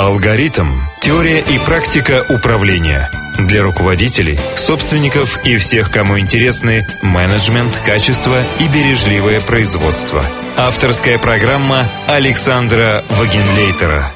Алгоритм. Теория и практика управления. Для руководителей, собственников и всех, кому интересны менеджмент, качество и бережливое производство. Авторская программа Александра Вагенлейтера.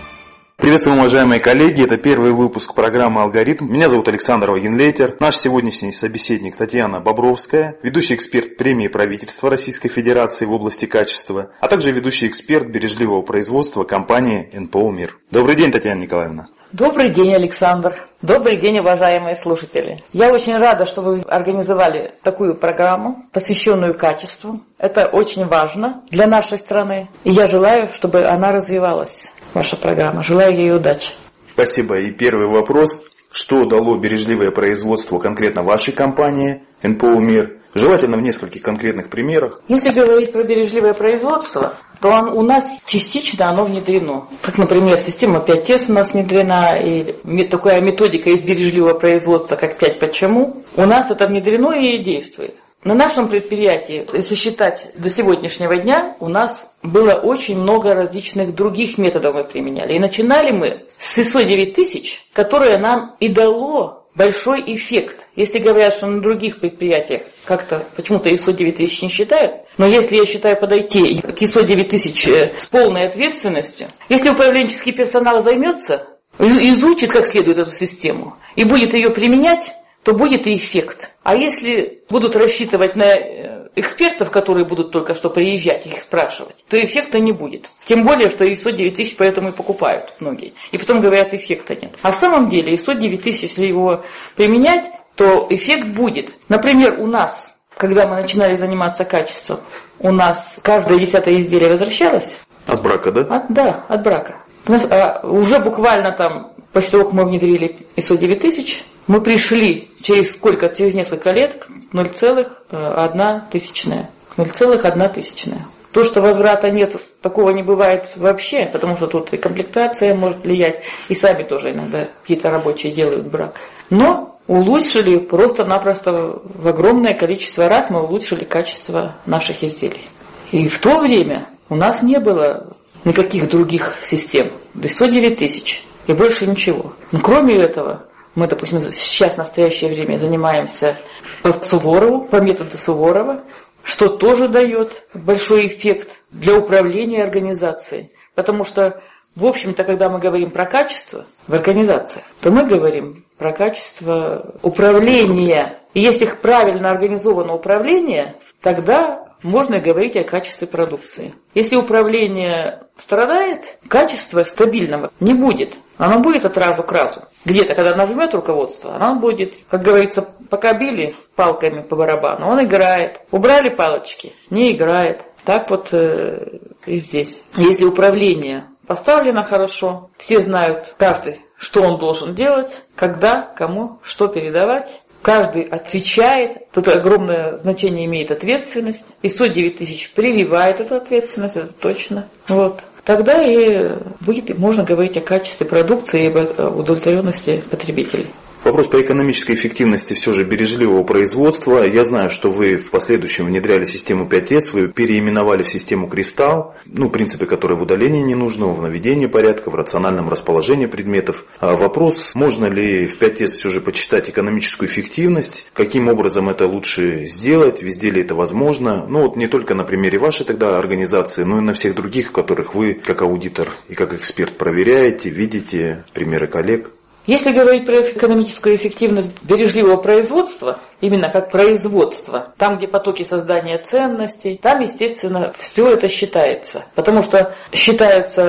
Приветствую, уважаемые коллеги. Это первый выпуск программы «Алгоритм». Меня зовут Александр Вагенлейтер. Наш сегодняшний собеседник Татьяна Бобровская, ведущий эксперт премии правительства Российской Федерации в области качества, а также ведущий эксперт бережливого производства компании НПО «Мир». Добрый день, Татьяна Николаевна. Добрый день, Александр. Добрый день, уважаемые слушатели. Я очень рада, что вы организовали такую программу, посвященную качеству. Это очень важно для нашей страны. И я желаю, чтобы она развивалась ваша программа. Желаю ей удачи. Спасибо. И первый вопрос. Что дало бережливое производство конкретно вашей компании НПО «Мир»? Желательно в нескольких конкретных примерах. Если говорить про бережливое производство, то он, у нас частично оно внедрено. Как, например, система 5С у нас внедрена, и такая методика из бережливого производства, как 5 почему. У нас это внедрено и действует. На нашем предприятии, если считать до сегодняшнего дня, у нас было очень много различных других методов мы применяли. И начинали мы с ISO 9000, которое нам и дало большой эффект. Если говорят, что на других предприятиях как-то почему-то ISO 9000 не считают, но если я считаю подойти к ISO 9000 э, с полной ответственностью, если управленческий персонал займется, изучит как следует эту систему и будет ее применять, то будет и эффект. А если будут рассчитывать на э, экспертов, которые будут только что приезжать, их спрашивать, то эффекта не будет. Тем более, что ISO 9000 поэтому и покупают многие. И потом говорят, эффекта нет. А в самом деле ISO 9000, если его применять, то эффект будет. Например, у нас, когда мы начинали заниматься качеством, у нас каждое десятое изделие возвращалось. От брака, да? От, да, от брака. Нас, а, уже буквально там, после того, как мы внедрили ISO 9000, мы пришли через сколько? Через несколько лет к 0,1 тысячная. 0,1 тысячная. То, что возврата нет, такого не бывает вообще, потому что тут и комплектация может влиять, и сами тоже иногда какие-то рабочие делают брак. Но улучшили просто-напросто в огромное количество раз мы улучшили качество наших изделий. И в то время у нас не было никаких других систем. 109 тысяч и больше ничего. Но кроме этого, мы, допустим, сейчас в настоящее время занимаемся по Суворову, по методу Суворова, что тоже дает большой эффект для управления организацией. Потому что, в общем-то, когда мы говорим про качество в организациях, то мы говорим про качество управления. И если правильно организовано управление, тогда можно говорить о качестве продукции. Если управление страдает, качества стабильного не будет. Оно будет от разу к разу. Где-то, когда нажмет руководство, оно будет, как говорится, пока били палками по барабану, он играет. Убрали палочки, не играет. Так вот э, и здесь. Если управление поставлено хорошо, все знают, каждый, что он должен делать, когда, кому, что передавать, каждый отвечает, тут огромное значение имеет ответственность. ISO 9000 прививает эту ответственность, это точно. Вот. Тогда и будет, можно говорить о качестве продукции и об удовлетворенности потребителей. Вопрос по экономической эффективности все же бережливого производства. Я знаю, что вы в последующем внедряли систему 5С, вы переименовали в систему Кристалл, ну, принципы, которые в удалении не нужны, в наведении порядка, в рациональном расположении предметов. А вопрос, можно ли в 5С все же почитать экономическую эффективность, каким образом это лучше сделать, везде ли это возможно. Ну, вот не только на примере вашей тогда организации, но и на всех других, которых вы, как аудитор и как эксперт, проверяете, видите примеры коллег. Если говорить про экономическую эффективность бережливого производства, именно как производство, там, где потоки создания ценностей, там, естественно, все это считается. Потому что считается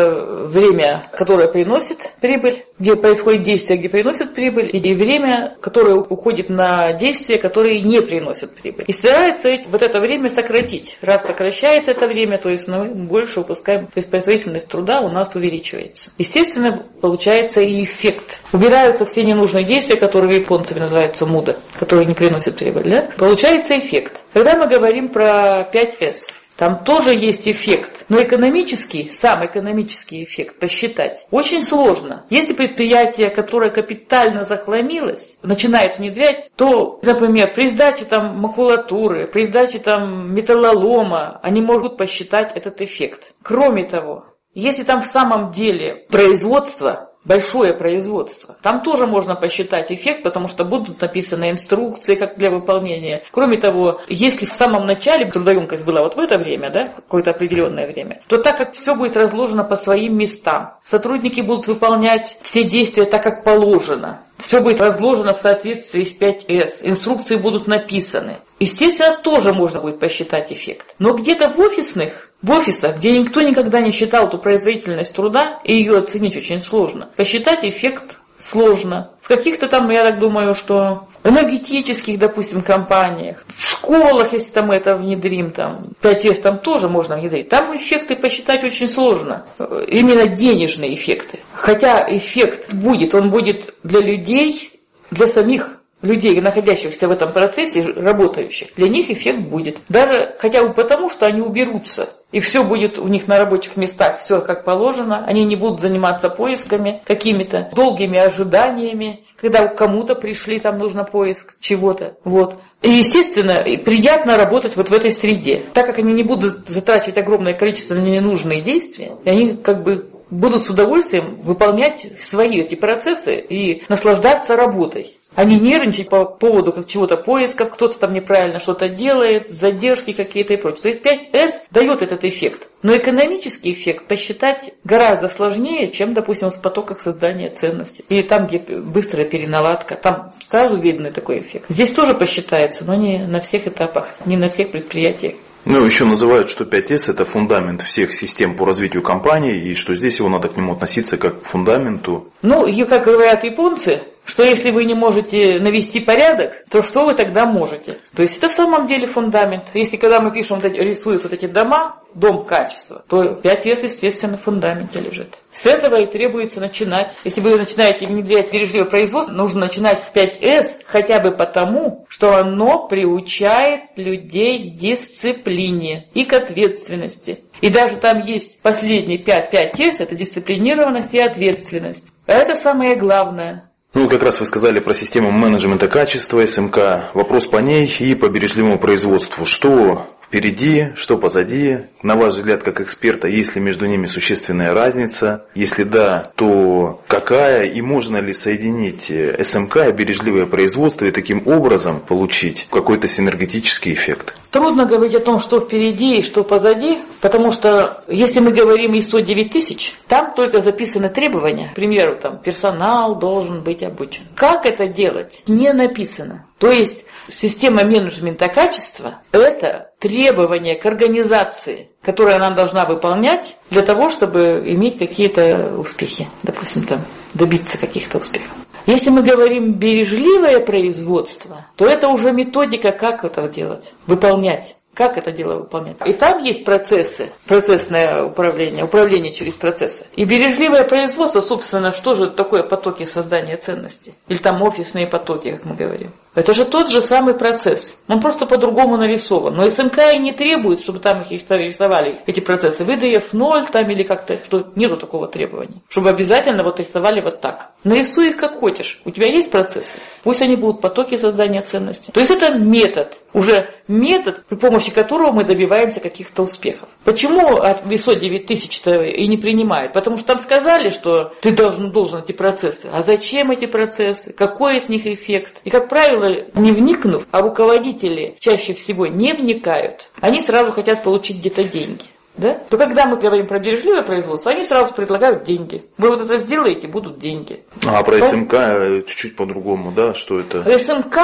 время, которое приносит прибыль, где происходит действие, где приносит прибыль, и время, которое уходит на действия, которые не приносят прибыль. И старается вот это время сократить. Раз сокращается это время, то есть мы больше упускаем, то есть производительность труда у нас увеличивается. Естественно, получается и эффект. Убираются все ненужные действия, которые японцами называются муда, которые не приносят прибыль. Да? Получается эффект. Когда мы говорим про 5С, там тоже есть эффект. Но экономический, сам экономический эффект посчитать очень сложно. Если предприятие, которое капитально захламилось, начинает внедрять, то, например, при сдаче там макулатуры, при сдаче там металлолома, они могут посчитать этот эффект. Кроме того, Если там в самом деле производство большое производство. Там тоже можно посчитать эффект, потому что будут написаны инструкции, как для выполнения. Кроме того, если в самом начале трудоемкость была вот в это время, да, какое-то определенное время, то так как все будет разложено по своим местам, сотрудники будут выполнять все действия так, как положено, все будет разложено в соответствии с 5С, инструкции будут написаны. Естественно, тоже можно будет посчитать эффект. Но где-то в офисных в офисах, где никто никогда не считал эту производительность труда, и ее оценить очень сложно, посчитать эффект сложно. В каких-то там, я так думаю, что энергетических, допустим, компаниях, в школах, если там это внедрим, там, 5С там тоже можно внедрить, там эффекты посчитать очень сложно. Именно денежные эффекты. Хотя эффект будет, он будет для людей, для самих людей, находящихся в этом процессе, работающих, для них эффект будет. Даже хотя бы потому, что они уберутся, и все будет у них на рабочих местах, все как положено, они не будут заниматься поисками какими-то, долгими ожиданиями, когда кому-то пришли, там нужно поиск чего-то. Вот. И, естественно, приятно работать вот в этой среде. Так как они не будут затрачивать огромное количество на ненужные действия, и они как бы будут с удовольствием выполнять свои эти процессы и наслаждаться работой. Они нервничают по поводу чего-то поиска, кто-то там неправильно что-то делает, задержки какие-то и прочее. То есть 5С дает этот эффект. Но экономический эффект посчитать гораздо сложнее, чем, допустим, в потоках создания ценностей. Или там, где быстрая переналадка. Там сразу видно такой эффект. Здесь тоже посчитается, но не на всех этапах, не на всех предприятиях. Ну, еще называют, что 5С это фундамент всех систем по развитию компании, и что здесь его надо к нему относиться как к фундаменту. Ну, и как говорят японцы, что если вы не можете навести порядок, то что вы тогда можете? То есть это в самом деле фундамент. Если когда мы пишем, вот эти, рисуют вот эти дома, дом качества, то 5С, естественно, в фундаменте лежит. С этого и требуется начинать. Если вы начинаете внедрять бережливое производство, нужно начинать с 5С хотя бы потому, что оно приучает людей к дисциплине и к ответственности. И даже там есть последний 5 5С, это дисциплинированность и ответственность. Это самое главное. Ну, как раз вы сказали про систему менеджмента качества, СМК. Вопрос по ней и по бережливому производству. Что впереди, что позади. На ваш взгляд, как эксперта, есть ли между ними существенная разница? Если да, то какая? И можно ли соединить э, СМК и бережливое производство и таким образом получить какой-то синергетический эффект? Трудно говорить о том, что впереди и что позади, потому что если мы говорим ISO 9000, там только записаны требования. К примеру, там персонал должен быть обучен. Как это делать? Не написано. То есть Система менеджмента качества – это требования к организации, которые она должна выполнять для того, чтобы иметь какие-то успехи, допустим, там, добиться каких-то успехов. Если мы говорим бережливое производство, то это уже методика, как это делать, выполнять. Как это дело выполнять? И там есть процессы, процессное управление, управление через процессы. И бережливое производство, собственно, что же такое потоки создания ценностей? Или там офисные потоки, как мы говорим. Это же тот же самый процесс. Он просто по-другому нарисован. Но СМК и не требует, чтобы там их рисовали, эти процессы. ВДФ 0 там или как-то, что нету такого требования. Чтобы обязательно вот рисовали вот так. Нарисуй их как хочешь. У тебя есть процессы. Пусть они будут потоки создания ценностей. То есть это метод. Уже метод, при помощи которого мы добиваемся каких-то успехов. Почему от ISO 9000 и не принимает? Потому что там сказали, что ты должен, должен эти процессы. А зачем эти процессы? Какой от них эффект? И, как правило, не вникнув, а руководители чаще всего не вникают, они сразу хотят получить где-то деньги. Да? То когда мы говорим про бережливое производство, они сразу предлагают деньги. Вы вот это сделаете, будут деньги. А про СМК э, чуть-чуть по-другому, да, что это? СМК,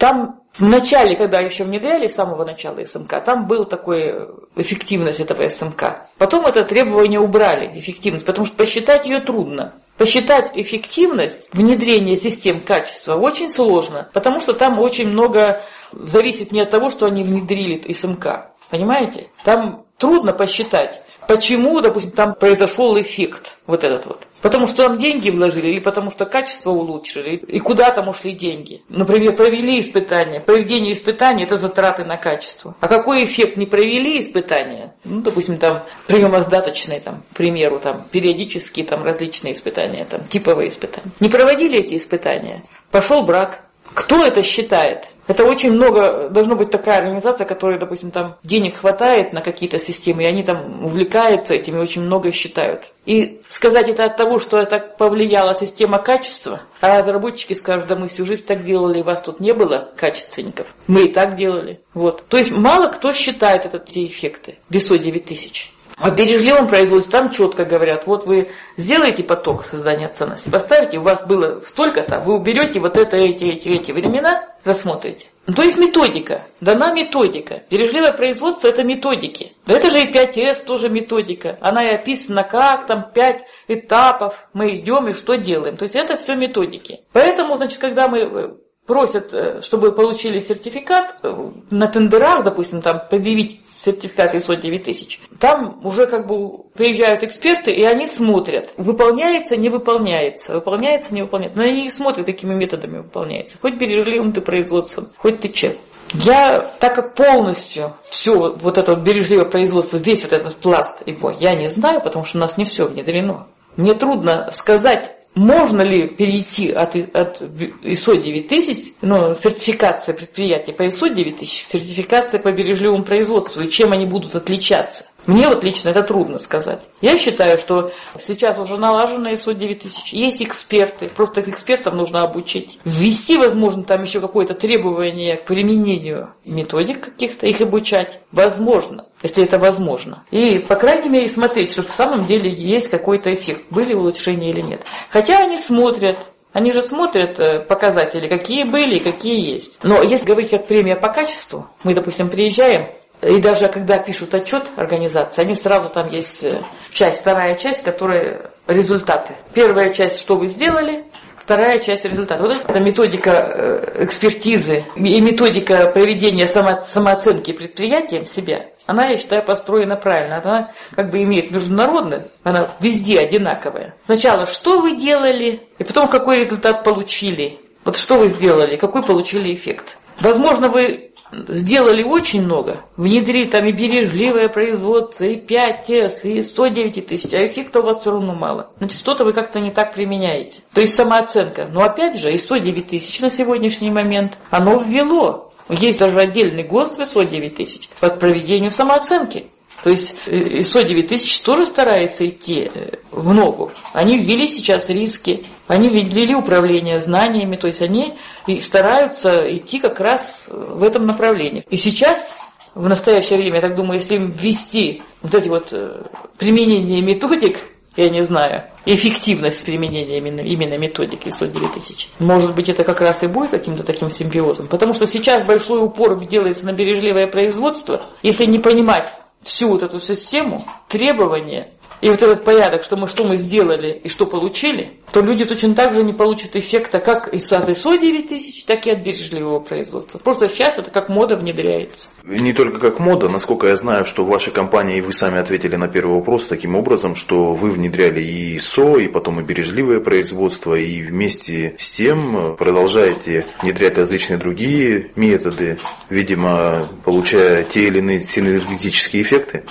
там в начале, когда еще внедряли с самого начала СМК, там был такой эффективность этого СМК. Потом это требование убрали, эффективность, потому что посчитать ее трудно. Посчитать эффективность внедрения систем качества очень сложно, потому что там очень много зависит не от того, что они внедрили СМК. Понимаете? Там трудно посчитать, почему, допустим, там произошел эффект вот этот вот. Потому что там деньги вложили или потому что качество улучшили, и куда там ушли деньги. Например, провели испытания. Проведение испытаний – это затраты на качество. А какой эффект не провели испытания? Ну, допустим, там приемоздаточные, там, к примеру, там, периодические там, различные испытания, там, типовые испытания. Не проводили эти испытания, пошел брак, Кто это считает? Это очень много, должно быть такая организация, которая, допустим, там денег хватает на какие-то системы, и они там увлекаются этим и очень много считают. И сказать это от того, что это повлияла система качества, а разработчики скажут, да мы всю жизнь так делали, вас тут не было качественников. Мы и так делали. Вот. То есть мало кто считает это, эти эффекты. БИСО 9000. О бережливом производстве там четко говорят, вот вы сделаете поток создания ценности, поставите, у вас было столько-то, вы уберете вот это, эти, эти, эти времена, рассмотрите. Ну, то есть методика, дана методика. Бережливое производство это методики. Это же и 5С тоже методика. Она и описана как там 5 этапов мы идем и что делаем. То есть это все методики. Поэтому, значит, когда мы э, просят, э, чтобы получили сертификат э, на тендерах, допустим, там предъявить сертификат ISO 9000, там уже как бы приезжают эксперты, и они смотрят, выполняется, не выполняется, выполняется, не выполняется. Но они не смотрят, какими методами выполняется. Хоть бережливым ты производством, хоть ты чем. Я, так как полностью все вот это бережливое производство, весь вот этот пласт его, я не знаю, потому что у нас не все внедрено. Мне трудно сказать, можно ли перейти от, от ISO 9000, ну, сертификация предприятия по ISO 9000, сертификация по бережливому производству, и чем они будут отличаться? Мне вот лично это трудно сказать. Я считаю, что сейчас уже налажено ISO 9000, есть эксперты, просто экспертам нужно обучить. Ввести, возможно, там еще какое-то требование к применению методик каких-то, их обучать. Возможно, если это возможно. И, по крайней мере, смотреть, что в самом деле есть какой-то эффект, были улучшения или нет. Хотя они смотрят, они же смотрят э, показатели, какие были и какие есть. Но если говорить как премия по качеству, мы, допустим, приезжаем, и даже когда пишут отчет организации, они сразу там есть э, часть, вторая часть, которая результаты. Первая часть, что вы сделали, вторая часть результата. Вот это методика э, экспертизы и методика проведения само, самооценки предприятием себя, она, я считаю, построена правильно. Она как бы имеет международный, она везде одинаковая. Сначала, что вы делали, и потом, какой результат получили. Вот что вы сделали, какой получили эффект. Возможно, вы сделали очень много. Внедрили там и бережливое производство, и 5С, и 109 тысяч, а эффекта у вас все равно мало. Значит, что-то вы как-то не так применяете. То есть самооценка. Но опять же, ISO 9000 на сегодняшний момент, оно ввело. Есть даже отдельный ГОСТ в ISO 9000 под проведению самооценки. То есть ISO 9000 тоже старается идти э, в ногу. Они ввели сейчас риски, они ввели управление знаниями, то есть они стараются идти как раз в этом направлении. И сейчас, в настоящее время, я так думаю, если им ввести вот эти вот э, применение методик, я не знаю, эффективность применения именно, именно методики ISO 9000. Может быть, это как раз и будет каким-то таким симбиозом. Потому что сейчас большой упор делается на бережливое производство. Если не понимать всю вот эту систему, требования и вот этот порядок, что мы, что мы сделали и что получили, то люди точно так же не получат эффекта как из от ISO 9000, так и от бережливого производства. Просто сейчас это как мода внедряется. Не только как мода, насколько я знаю, что в вашей компании, и вы сами ответили на первый вопрос таким образом, что вы внедряли и ISO, и потом и бережливое производство, и вместе с тем продолжаете внедрять различные другие методы, видимо, получая те или иные синергетические эффекты.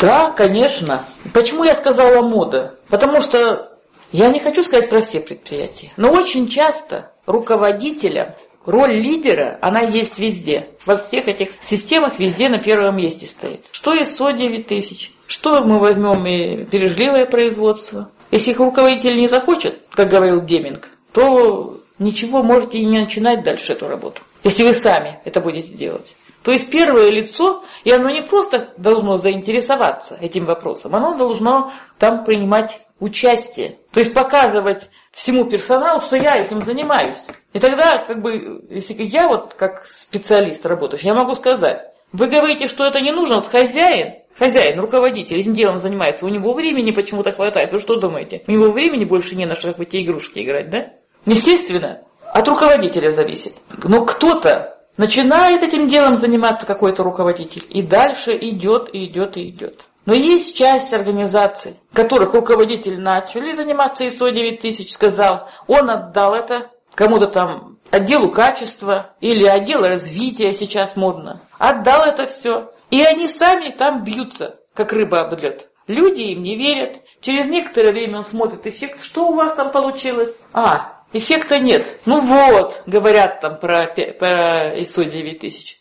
Да, конечно. Почему я сказала мода? Потому что я не хочу сказать про все предприятия, но очень часто руководителя роль лидера, она есть везде. Во всех этих системах везде на первом месте стоит. Что ISO 9000? Что мы возьмем и бережливое производство? Если их руководитель не захочет, как говорил Деминг, то ничего можете и не начинать дальше эту работу. Если вы сами это будете делать. То есть первое лицо, и оно не просто должно заинтересоваться этим вопросом, оно должно там принимать участие. То есть показывать всему персоналу, что я этим занимаюсь. И тогда, как бы, если я вот как специалист работающий, я могу сказать, вы говорите, что это не нужно, вот хозяин, хозяин, руководитель этим делом занимается, у него времени почему-то хватает. Вы что думаете? У него времени больше не на что в эти игрушки играть, да? Естественно, от руководителя зависит. Но кто-то Начинает этим делом заниматься какой-то руководитель, и дальше идет, и идет, и идет. Но есть часть организаций, которых руководитель начали заниматься ISO 9000, сказал, он отдал это кому-то там отделу качества или отделу развития сейчас модно. Отдал это все. И они сами там бьются, как рыба об лед. Люди им не верят. Через некоторое время он смотрит эффект, что у вас там получилось. А, эффекта нет. Ну вот, говорят там про, про ISO 9000.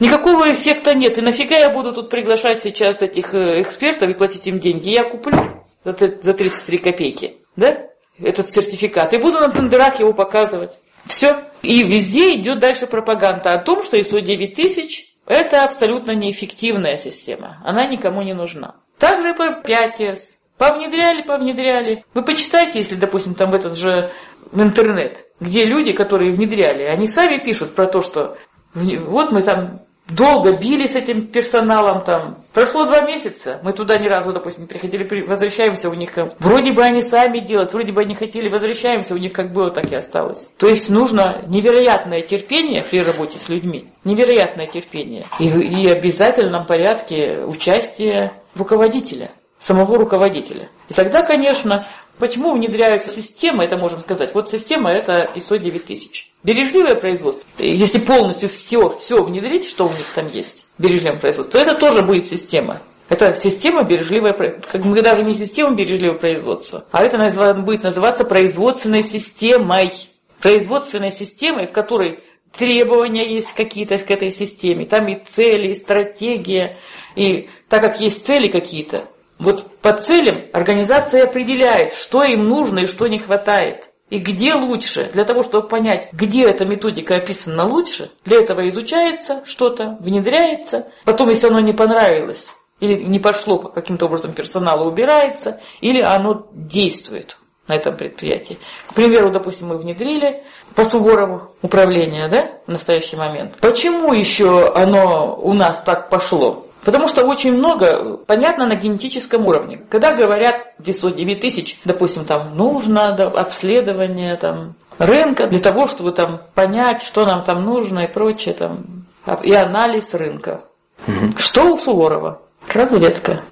Никакого эффекта нет. И нафига я буду тут приглашать сейчас этих э, экспертов и платить им деньги? Я куплю за 33 копейки, да, этот сертификат. И буду на тендерах его показывать. Все. И везде идет дальше пропаганда о том, что ISO 9000 это абсолютно неэффективная система. Она никому не нужна. Также по 5S. Повнедряли, повнедряли. Вы почитайте, если, допустим, там в этот же в интернет, где люди, которые внедряли, они сами пишут про то, что вот мы там долго били с этим персоналом там. Прошло два месяца, мы туда ни разу, допустим, приходили, возвращаемся у них. Вроде бы они сами делают, вроде бы они хотели, возвращаемся, у них как было, так и осталось. То есть нужно невероятное терпение при работе с людьми, невероятное терпение. И, и обязательном порядке участие руководителя самого руководителя. И тогда, конечно, почему внедряются системы, это можем сказать. Вот система это ISO 9000. Бережливое производство, если полностью все, все внедрить, что у них там есть, бережливое производство, то это тоже будет система. Это система бережливое, как мы даже не система бережливого производства, а это будет называться производственной системой. Производственной системой, в которой требования есть какие-то к этой системе, там и цели, и стратегия, и так как есть цели какие-то, вот по целям организация определяет, что им нужно и что не хватает. И где лучше? Для того, чтобы понять, где эта методика описана лучше, для этого изучается что-то, внедряется. Потом, если оно не понравилось, или не пошло по каким-то образом персоналу убирается, или оно действует на этом предприятии. К примеру, допустим, мы внедрили по Суворову управление да, в настоящий момент. Почему еще оно у нас так пошло? Потому что очень много понятно на генетическом уровне. Когда говорят в ISO 9000, допустим, там нужно обследование там, рынка для того, чтобы там понять, что нам там нужно и прочее, там, и анализ рынка. Угу. Что у Суворова? Разведка.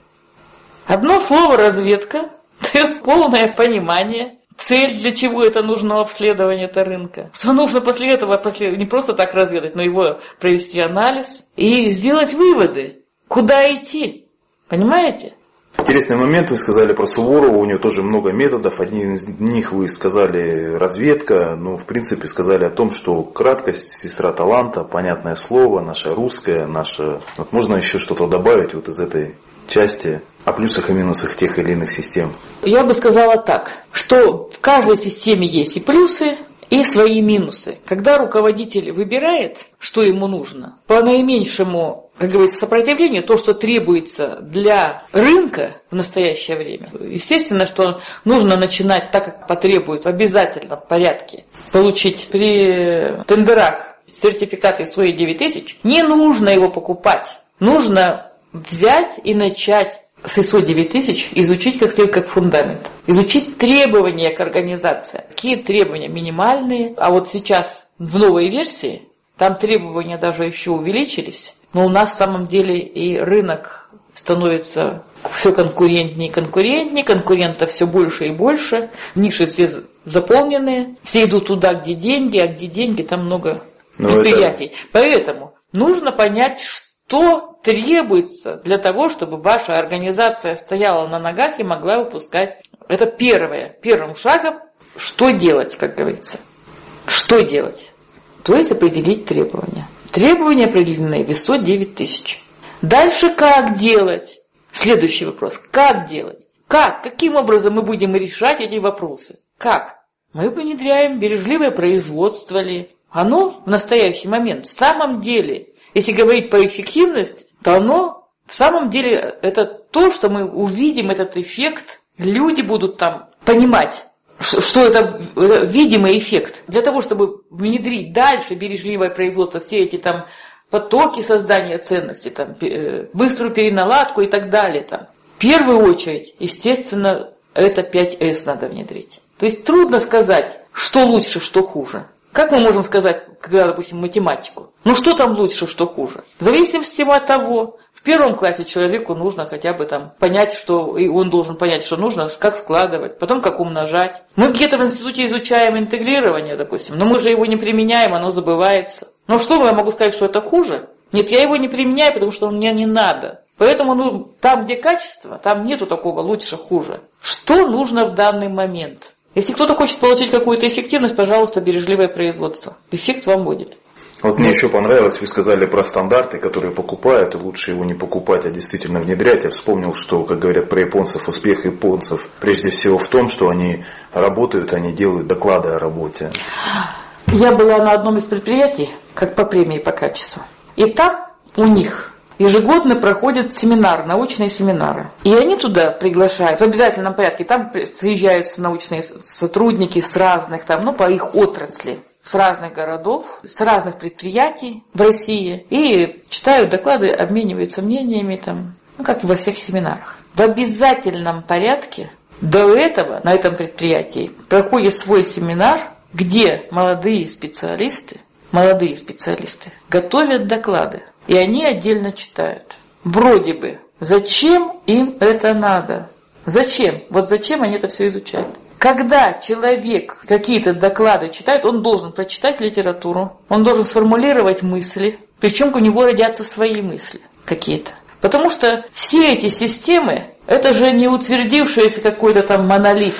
Одно слово разведка дает полное понимание, цель, для чего это нужно обследование это рынка. Что нужно после этого не просто так разведать, но его провести анализ и сделать выводы. Куда идти? Понимаете? Интересный момент, вы сказали про Суворова, у него тоже много методов, один из них вы сказали разведка, ну, в принципе, сказали о том, что краткость, сестра таланта, понятное слово, наше русское, наше... Вот можно еще что-то добавить вот из этой части о плюсах и минусах тех или иных систем? Я бы сказала так, что в каждой системе есть и плюсы, и свои минусы. Когда руководитель выбирает, что ему нужно, по наименьшему, как говорится, сопротивлению, то, что требуется для рынка в настоящее время, естественно, что нужно начинать так, как потребуется, в обязательном порядке. Получить при тендерах сертификат ISO 9000, не нужно его покупать. Нужно взять и начать с ISO 9000 изучить как следует как фундамент. Изучить требования к организации. Какие требования минимальные. А вот сейчас в новой версии там требования даже еще увеличились. Но у нас в самом деле и рынок становится все конкурентнее и конкурентнее, конкурентов все больше и больше, ниши все заполненные, все идут туда, где деньги, а где деньги, там много Но ну, предприятий. Это... Поэтому нужно понять, что требуется для того, чтобы ваша организация стояла на ногах и могла выпускать. Это первое. Первым шагом, что делать, как говорится. Что делать? То есть определить требования. Требования определены в ISO 9000. Дальше как делать? Следующий вопрос. Как делать? Как? Каким образом мы будем решать эти вопросы? Как? Мы внедряем бережливое производство ли? Оно в настоящий момент в самом деле, если говорить по эффективности, то оно в самом деле это то, что мы увидим этот эффект, люди будут там понимать, что это видимый эффект. Для того, чтобы внедрить дальше бережливое производство, все эти там потоки создания ценностей, там, э, быструю переналадку и так далее. Там. В первую очередь, естественно, это 5С надо внедрить. То есть трудно сказать, что лучше, что хуже. Как мы можем сказать, когда, допустим, математику? Ну что там лучше, что хуже? В зависимости от того, в первом классе человеку нужно хотя бы там понять, что и он должен понять, что нужно, как складывать, потом как умножать. Мы где-то в институте изучаем интегрирование, допустим, но мы же его не применяем, оно забывается. Но что я могу сказать, что это хуже? Нет, я его не применяю, потому что мне не надо. Поэтому ну, там, где качество, там нету такого лучше, хуже. Что нужно в данный момент? Если кто-то хочет получить какую-то эффективность, пожалуйста, бережливое производство. Эффект вам будет. Вот мне еще понравилось, вы сказали про стандарты, которые покупают, и лучше его не покупать, а действительно внедрять. Я вспомнил, что, как говорят про японцев, успех японцев прежде всего в том, что они работают, они делают доклады о работе. Я была на одном из предприятий, как по премии по качеству. И там у них ежегодно проходят семинар, научные семинары. И они туда приглашают в обязательном порядке. Там приезжают научные сотрудники с разных, там, ну, по их отрасли с разных городов, с разных предприятий в России и читают доклады, обмениваются мнениями, там, ну, как и во всех семинарах. В обязательном порядке до этого на этом предприятии проходит свой семинар, где молодые специалисты, молодые специалисты готовят доклады, и они отдельно читают. Вроде бы, зачем им это надо? Зачем? Вот зачем они это все изучают? Когда человек какие-то доклады читает, он должен прочитать литературу, он должен сформулировать мысли, причем у него родятся свои мысли какие-то. Потому что все эти системы, это же не утвердившийся какой-то там монолит.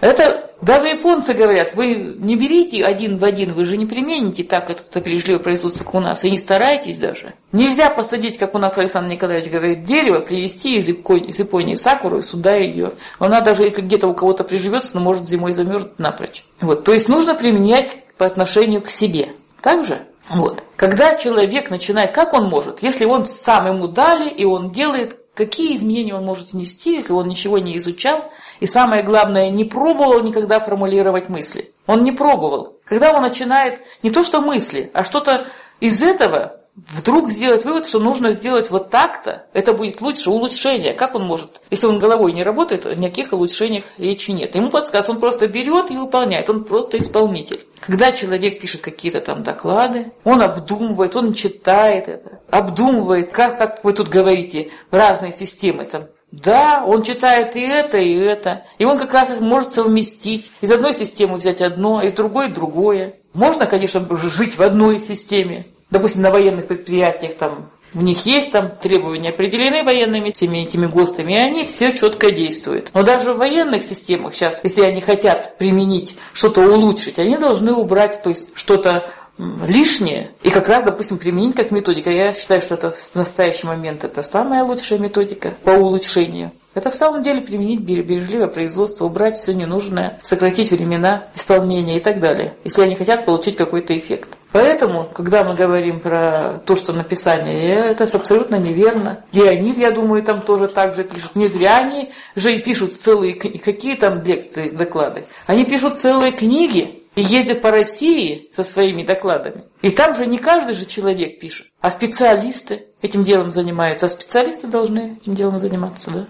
Это даже японцы говорят, вы не берите один в один, вы же не примените так это бережливое производство, как у нас, и не старайтесь даже. Нельзя посадить, как у нас Александр Николаевич говорит, дерево, привезти из Японии, из Японии сакуру и сюда ее. Она даже если где-то у кого-то приживется, но может зимой замерзнуть напрочь. Вот, то есть нужно применять по отношению к себе. Так же? Вот. Когда человек начинает, как он может, если он сам ему дали, и он делает, какие изменения он может внести, если он ничего не изучал, и самое главное, не пробовал никогда формулировать мысли. Он не пробовал. Когда он начинает не то что мысли, а что-то из этого вдруг сделать вывод, что нужно сделать вот так-то, это будет лучше, улучшение. Как он может? Если он головой не работает, о никаких улучшениях речи нет. Ему подсказывают, он просто берет и выполняет, он просто исполнитель. Когда человек пишет какие-то там доклады, он обдумывает, он читает это, обдумывает, как, как вы тут говорите, разные системы там, да, он читает и это, и это. И он как раз может совместить. Из одной системы взять одно, из другой другое. Можно, конечно, жить в одной системе. Допустим, на военных предприятиях там у них есть там требования определены военными всеми этими ГОСТами, и они все четко действуют. Но даже в военных системах сейчас, если они хотят применить что-то улучшить, они должны убрать, то есть что-то лишнее и как раз, допустим, применить как методика. Я считаю, что это в настоящий момент это самая лучшая методика по улучшению. Это в самом деле применить бережливое производство, убрать все ненужное, сократить времена исполнения и так далее, если они хотят получить какой-то эффект. Поэтому, когда мы говорим про то, что написание, это абсолютно неверно. И они, я думаю, там тоже так же пишут. Не зря они же и пишут целые, какие там лекции, доклады. Они пишут целые книги, и ездят по России со своими докладами. И там же не каждый же человек пишет, а специалисты этим делом занимаются, а специалисты должны этим делом заниматься, да?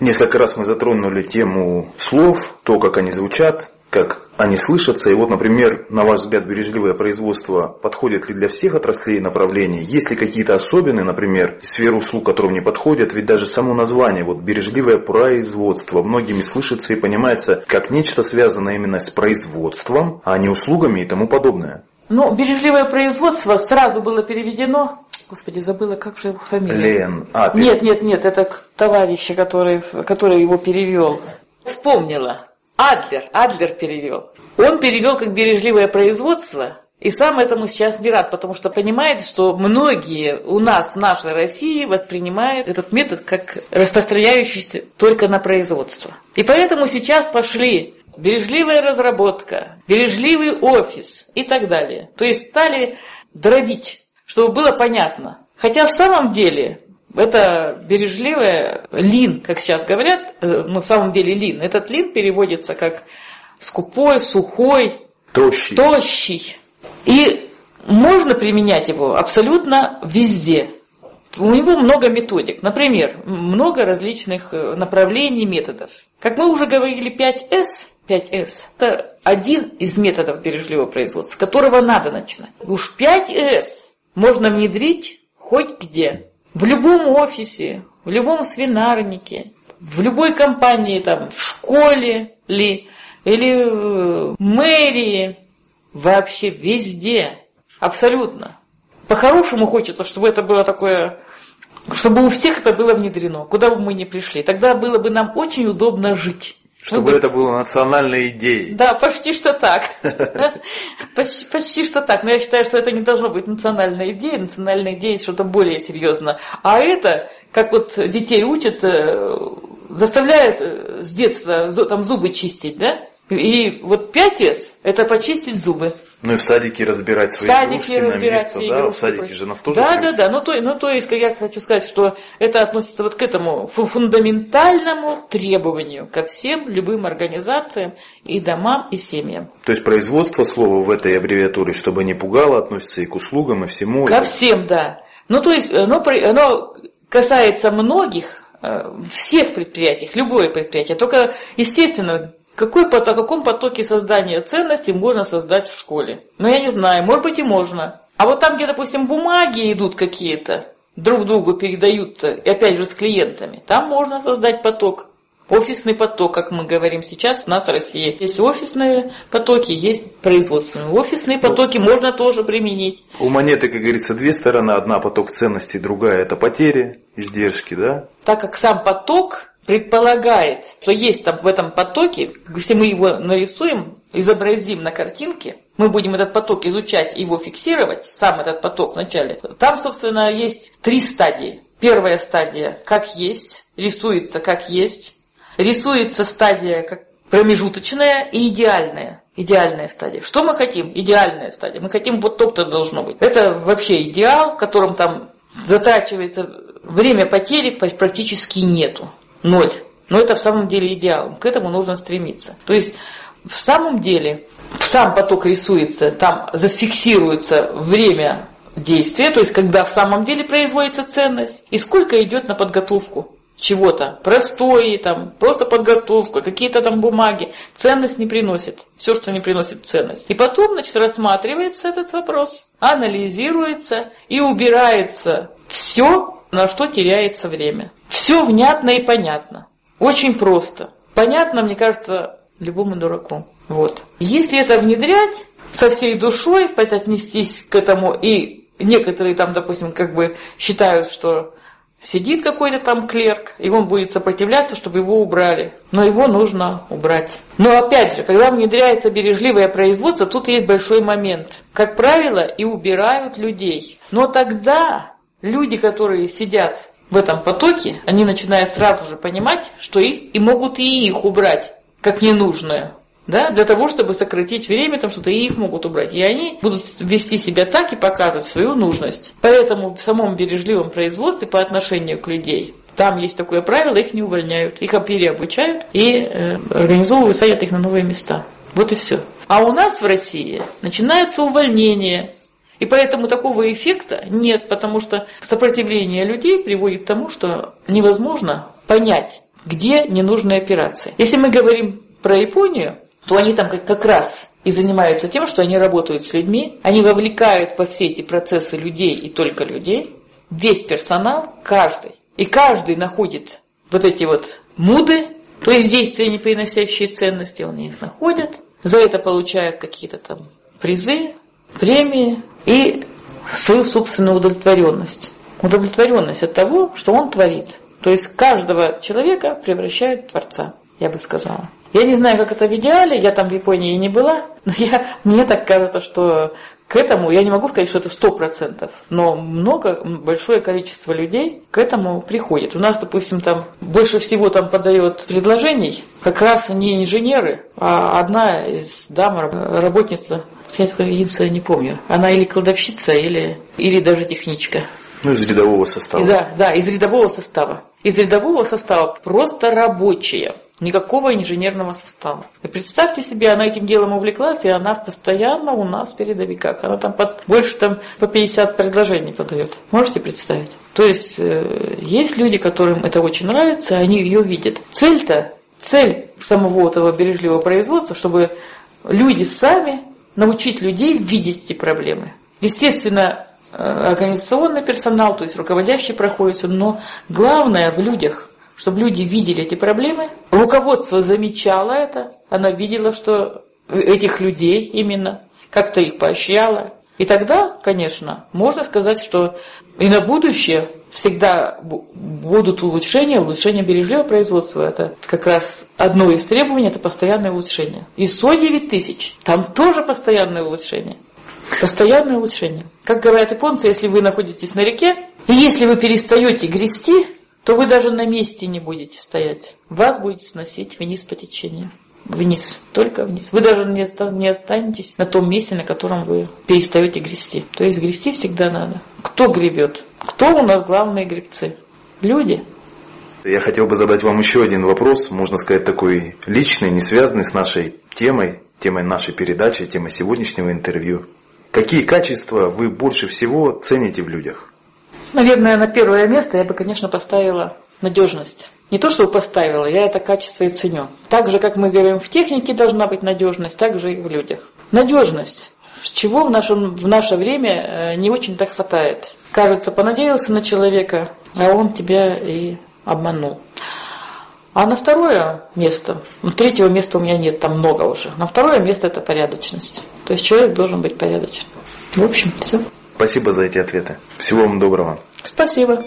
Несколько раз мы затронули тему слов, то, как они звучат, как они слышатся. И вот, например, на ваш взгляд, бережливое производство подходит ли для всех отраслей и направлений? Есть ли какие-то особенные, например, сферы услуг, которым не подходят? Ведь даже само название, вот бережливое производство, многими слышится и понимается как нечто связанное именно с производством, а не услугами и тому подобное. Ну, бережливое производство сразу было переведено Господи, забыла, как же его фамилия. Лен. А, пере... Нет, нет, нет, это товарищ, который, который его перевел. Вспомнила. Адлер, Адлер перевел. Он перевел как бережливое производство, и сам этому сейчас не рад, потому что понимает, что многие у нас в нашей России воспринимают этот метод как распространяющийся только на производство. И поэтому сейчас пошли бережливая разработка, бережливый офис и так далее. То есть стали дробить, чтобы было понятно. Хотя в самом деле это бережливое лин, как сейчас говорят, э, ну в самом деле лин. Этот лин переводится как скупой, сухой, тощий. тощий. И можно применять его абсолютно везде. У него много методик. Например, много различных э, направлений, методов. Как мы уже говорили, 5S, 5S – это один из методов бережливого производства, с которого надо начинать. Уж 5S можно внедрить хоть где. В любом офисе, в любом свинарнике, в любой компании, там, в школе ли, или в мэрии, вообще везде, абсолютно. По-хорошему хочется, чтобы это было такое, чтобы у всех это было внедрено, куда бы мы ни пришли. Тогда было бы нам очень удобно жить. Чтобы это было национальной идеей. Да, почти что так. почти, почти что так. Но я считаю, что это не должно быть национальной идеей. Национальная идея что-то более серьезное. А это, как вот детей учат, э, заставляют э, с детства там зубы чистить, да? И вот 5 это почистить зубы. Ну и в садике разбирать свои садике игрушки разбирать на место, да? В садике же нас тоже Да, да, да. Ну то, ну то есть, я хочу сказать, что это относится вот к этому фундаментальному требованию ко всем любым организациям и домам, и семьям. То есть производство слова в этой аббревиатуре, чтобы не пугало, относится и к услугам, и всему. Ко всем, да. Ну то есть, оно, оно касается многих, э, всех предприятий, любое предприятие. Только, естественно, какой, о каком потоке создания ценностей можно создать в школе? Ну, я не знаю, может быть и можно. А вот там, где, допустим, бумаги идут какие-то, друг другу передаются, и опять же с клиентами, там можно создать поток. Офисный поток, как мы говорим сейчас, у нас в России есть офисные потоки, есть производственные. Офисные потоки можно тоже применить. У монеты, как говорится, две стороны. Одна поток ценностей, другая это потери, издержки, да? Так как сам поток предполагает, что есть там в этом потоке, если мы его нарисуем, изобразим на картинке, мы будем этот поток изучать, его фиксировать, сам этот поток вначале, там, собственно, есть три стадии. Первая стадия как есть, рисуется как есть, рисуется стадия как промежуточная и идеальная. Идеальная стадия. Что мы хотим? Идеальная стадия. Мы хотим вот то-то должно быть. Это вообще идеал, в котором там затрачивается время потери практически нету ноль. Но это в самом деле идеал. К этому нужно стремиться. То есть в самом деле сам поток рисуется, там зафиксируется время действия, то есть когда в самом деле производится ценность, и сколько идет на подготовку чего-то, простое, там, просто подготовку, какие-то там бумаги, ценность не приносит, все, что не приносит ценность. И потом, значит, рассматривается этот вопрос, анализируется и убирается все, на что теряется время. Все внятно и понятно. Очень просто. Понятно, мне кажется, любому дураку. Вот. Если это внедрять со всей душой, отнестись к этому, и некоторые там, допустим, как бы считают, что сидит какой-то там клерк, и он будет сопротивляться, чтобы его убрали. Но его нужно убрать. Но опять же, когда внедряется бережливое производство, тут есть большой момент. Как правило, и убирают людей. Но тогда люди, которые сидят в этом потоке, они начинают сразу же понимать, что их и могут и их убрать, как ненужное. Да, для того, чтобы сократить время, там что-то и их могут убрать. И они будут вести себя так и показывать свою нужность. Поэтому в самом бережливом производстве по отношению к людей там есть такое правило, их не увольняют, их переобучают и э, организовывают, садят их на новые места. Вот и все. А у нас в России начинаются увольнения и поэтому такого эффекта нет, потому что сопротивление людей приводит к тому, что невозможно понять, где ненужные операции. Если мы говорим про Японию, то они там как, как раз и занимаются тем, что они работают с людьми, они вовлекают во все эти процессы людей и только людей, весь персонал, каждый. И каждый находит вот эти вот муды, то есть действия, не приносящие ценности, они их находят, за это получают какие-то там призы, премии и свою собственную удовлетворенность. Удовлетворенность от того, что он творит. То есть каждого человека превращает в Творца, я бы сказала. Я не знаю, как это в идеале, я там в Японии не была, но я, мне так кажется, что к этому, я не могу сказать, что это сто процентов, но много, большое количество людей к этому приходит. У нас, допустим, там больше всего там подает предложений как раз не инженеры, а одна из дам, работница я только единственное не помню. Она или кладовщица, или, или даже техничка. Ну, из рядового состава. Да, да, из рядового состава. Из рядового состава просто рабочая. Никакого инженерного состава. И представьте себе, она этим делом увлеклась, и она постоянно у нас в передовиках. Она там под, больше там по 50 предложений подает. Можете представить? То есть э, есть люди, которым это очень нравится, они ее видят. Цель-то, цель самого этого бережливого производства, чтобы люди сами научить людей видеть эти проблемы. Естественно, э, организационный персонал, то есть руководящий проходит, но главное в людях, чтобы люди видели эти проблемы. Руководство замечало это, оно видело, что этих людей именно как-то их поощряло, И тогда, конечно, можно сказать, что и на будущее всегда будут улучшения, улучшение бережливого производства. Это как раз одно из требований, это постоянное улучшение. ИСО 9000, там тоже постоянное улучшение. Постоянное улучшение. Как говорят японцы, если вы находитесь на реке, и если вы перестаете грести, то вы даже на месте не будете стоять. Вас будет сносить вниз по течению. Вниз, только вниз. Вы даже не, не останетесь на том месте, на котором вы перестаете грести. То есть грести всегда надо. Кто гребет? Кто у нас главные гребцы? Люди. Я хотел бы задать вам еще один вопрос, можно сказать, такой личный, не связанный с нашей темой, темой нашей передачи, темой сегодняшнего интервью. Какие качества вы больше всего цените в людях? Наверное, на первое место я бы, конечно, поставила надежность. Не то, что поставила, я это качество и ценю. Так же, как мы говорим, в технике должна быть надежность, так же и в людях. Надежность. Чего в, нашем, в наше время э, не очень-то хватает. Кажется, понадеялся на человека, а он тебя и обманул. А на второе место, на третьего места у меня нет, там много уже. На второе место это порядочность. То есть человек должен быть порядочным. В общем, все. Спасибо за эти ответы. Всего вам доброго. Спасибо.